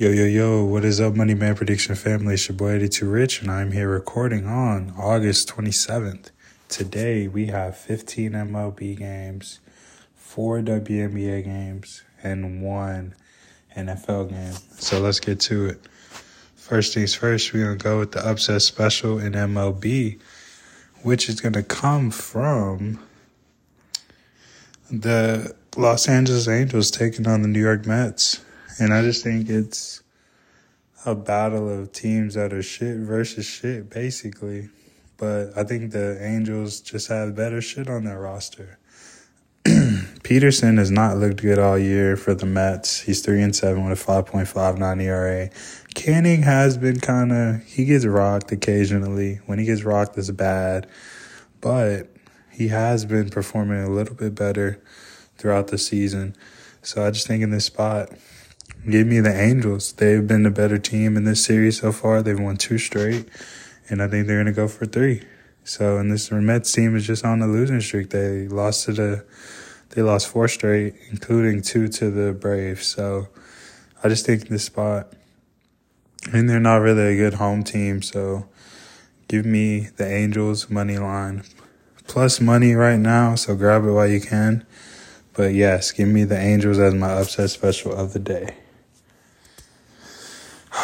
Yo, yo, yo, what is up, Money Man Prediction family? It's your boy Eddie2Rich, and I'm here recording on August 27th. Today, we have 15 MLB games, four WNBA games, and one NFL game. So let's get to it. First things first, we're going to go with the upset special in MLB, which is going to come from the Los Angeles Angels taking on the New York Mets. And I just think it's a battle of teams that are shit versus shit, basically. But I think the Angels just have better shit on their roster. Peterson has not looked good all year for the Mets. He's three and seven with a five point five nine ERA. Canning has been kind of he gets rocked occasionally. When he gets rocked, it's bad, but he has been performing a little bit better throughout the season. So I just think in this spot, Give me the Angels. They've been the better team in this series so far. They've won two straight, and I think they're going to go for three. So, and this Mets team is just on a losing streak. They lost to the, they lost four straight, including two to the Braves. So, I just think this spot, and they're not really a good home team. So, give me the Angels money line plus money right now. So grab it while you can. But yes, give me the Angels as my upset special of the day.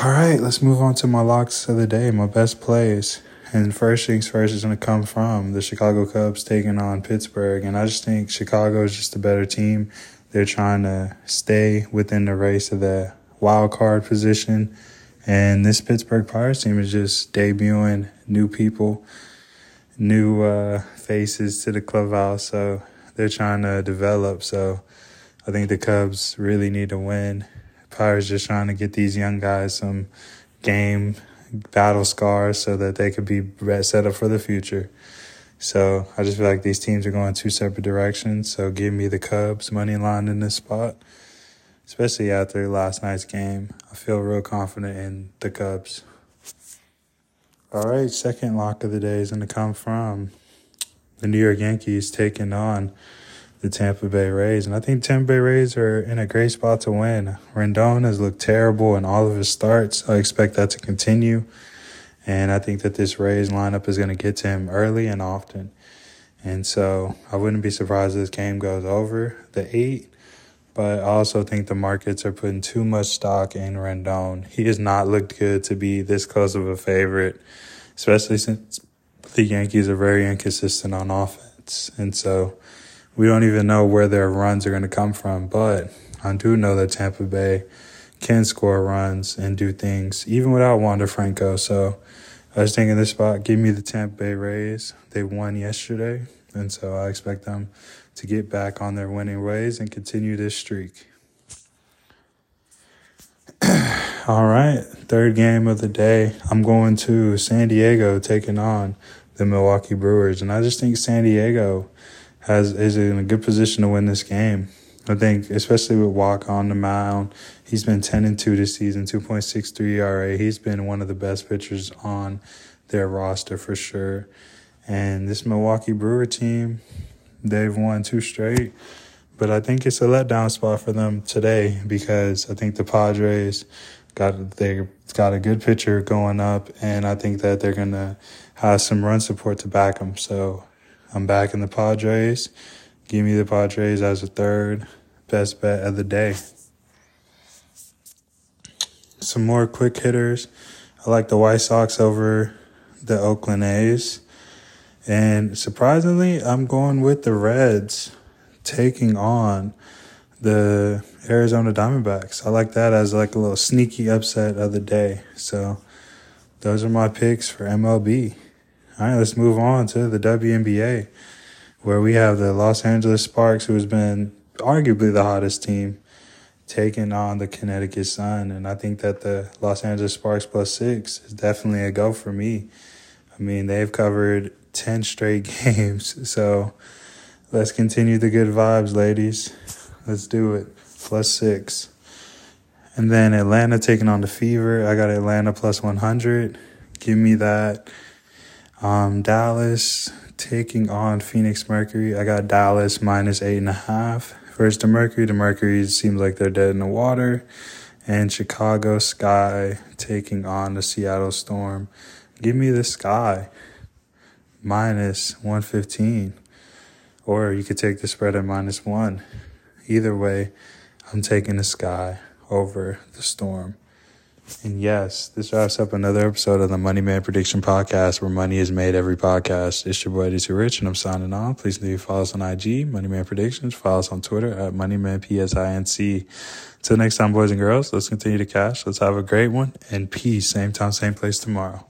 All right, let's move on to my locks of the day, my best plays. And first things first is going to come from the Chicago Cubs taking on Pittsburgh. And I just think Chicago is just a better team. They're trying to stay within the race of the wild card position. And this Pittsburgh Pirates team is just debuting new people, new uh, faces to the clubhouse. So they're trying to develop. So I think the Cubs really need to win. Pirates just trying to get these young guys some game battle scars so that they could be set up for the future. So I just feel like these teams are going two separate directions. So give me the Cubs money line in this spot, especially after last night's game. I feel real confident in the Cubs. All right, second lock of the day is going to come from the New York Yankees taking on the Tampa Bay Rays. And I think Tampa Bay Rays are in a great spot to win. Rodón has looked terrible in all of his starts. I expect that to continue. And I think that this Rays lineup is going to get to him early and often. And so I wouldn't be surprised if this game goes over the eight. But I also think the markets are putting too much stock in Rodón. He has not looked good to be this close of a favorite, especially since the Yankees are very inconsistent on offense. And so we don't even know where their runs are going to come from. But I do know that Tampa Bay can score runs and do things even without Wander Franco. So I was thinking this spot, give me the Tampa Bay Rays. They won yesterday. And so I expect them to get back on their winning ways and continue this streak. All right, third game of the day. I'm going to San Diego taking on the Milwaukee Brewers. And I just think San Diego has is in a good position to win this game. I think, especially with Wacha on the mound, he's been ten and two this season, two point six three ERA. He's been one of the best pitchers on their roster for sure. And this Milwaukee Brewer team, they've won two straight. But I think it's a letdown spot for them today because I think the Padres got they got a good pitcher going up, and I think that they're gonna have some run support to back them. So I'm back in the Padres. Give me the Padres as a third best bet of the day. Some more quick hitters. I like the White Sox over the Oakland A's. And surprisingly, I'm going with the Reds taking on the Arizona Diamondbacks. I like that as like a little sneaky upset of the day. So those are my picks for MLB. All right, let's move on to the WNBA, where we have the Los Angeles Sparks, who has been arguably the hottest team, taking on the Connecticut Sun. And I think that the Los Angeles Sparks plus six is definitely a go for me. I mean, they've covered 10 straight games. So let's continue the good vibes, ladies. Let's do it. Plus six. And then Atlanta taking on the Fever. I got Atlanta plus 100. Give me that. Um, Dallas taking on Phoenix Mercury. I got Dallas minus eight and a half. Versus the Mercury, the Mercury seems like they're dead in the water. and Chicago Sky taking on the Seattle Storm. Give me the Sky minus 115. Or you could take the spread at minus one. Either way, I'm taking the Sky over the Storm. And yes, this wraps up another episode of the Money Man Prediction Podcast, where money is made every podcast. It's your boy, D Too Rich, and I'm signing on. Please leave follow us on IG, Money Man Predictions. Follow us on Twitter at Money Man MoneyManPSINC. Till next time, boys and girls, let's continue to cash. Let's have a great one, and peace. Same time, same place tomorrow.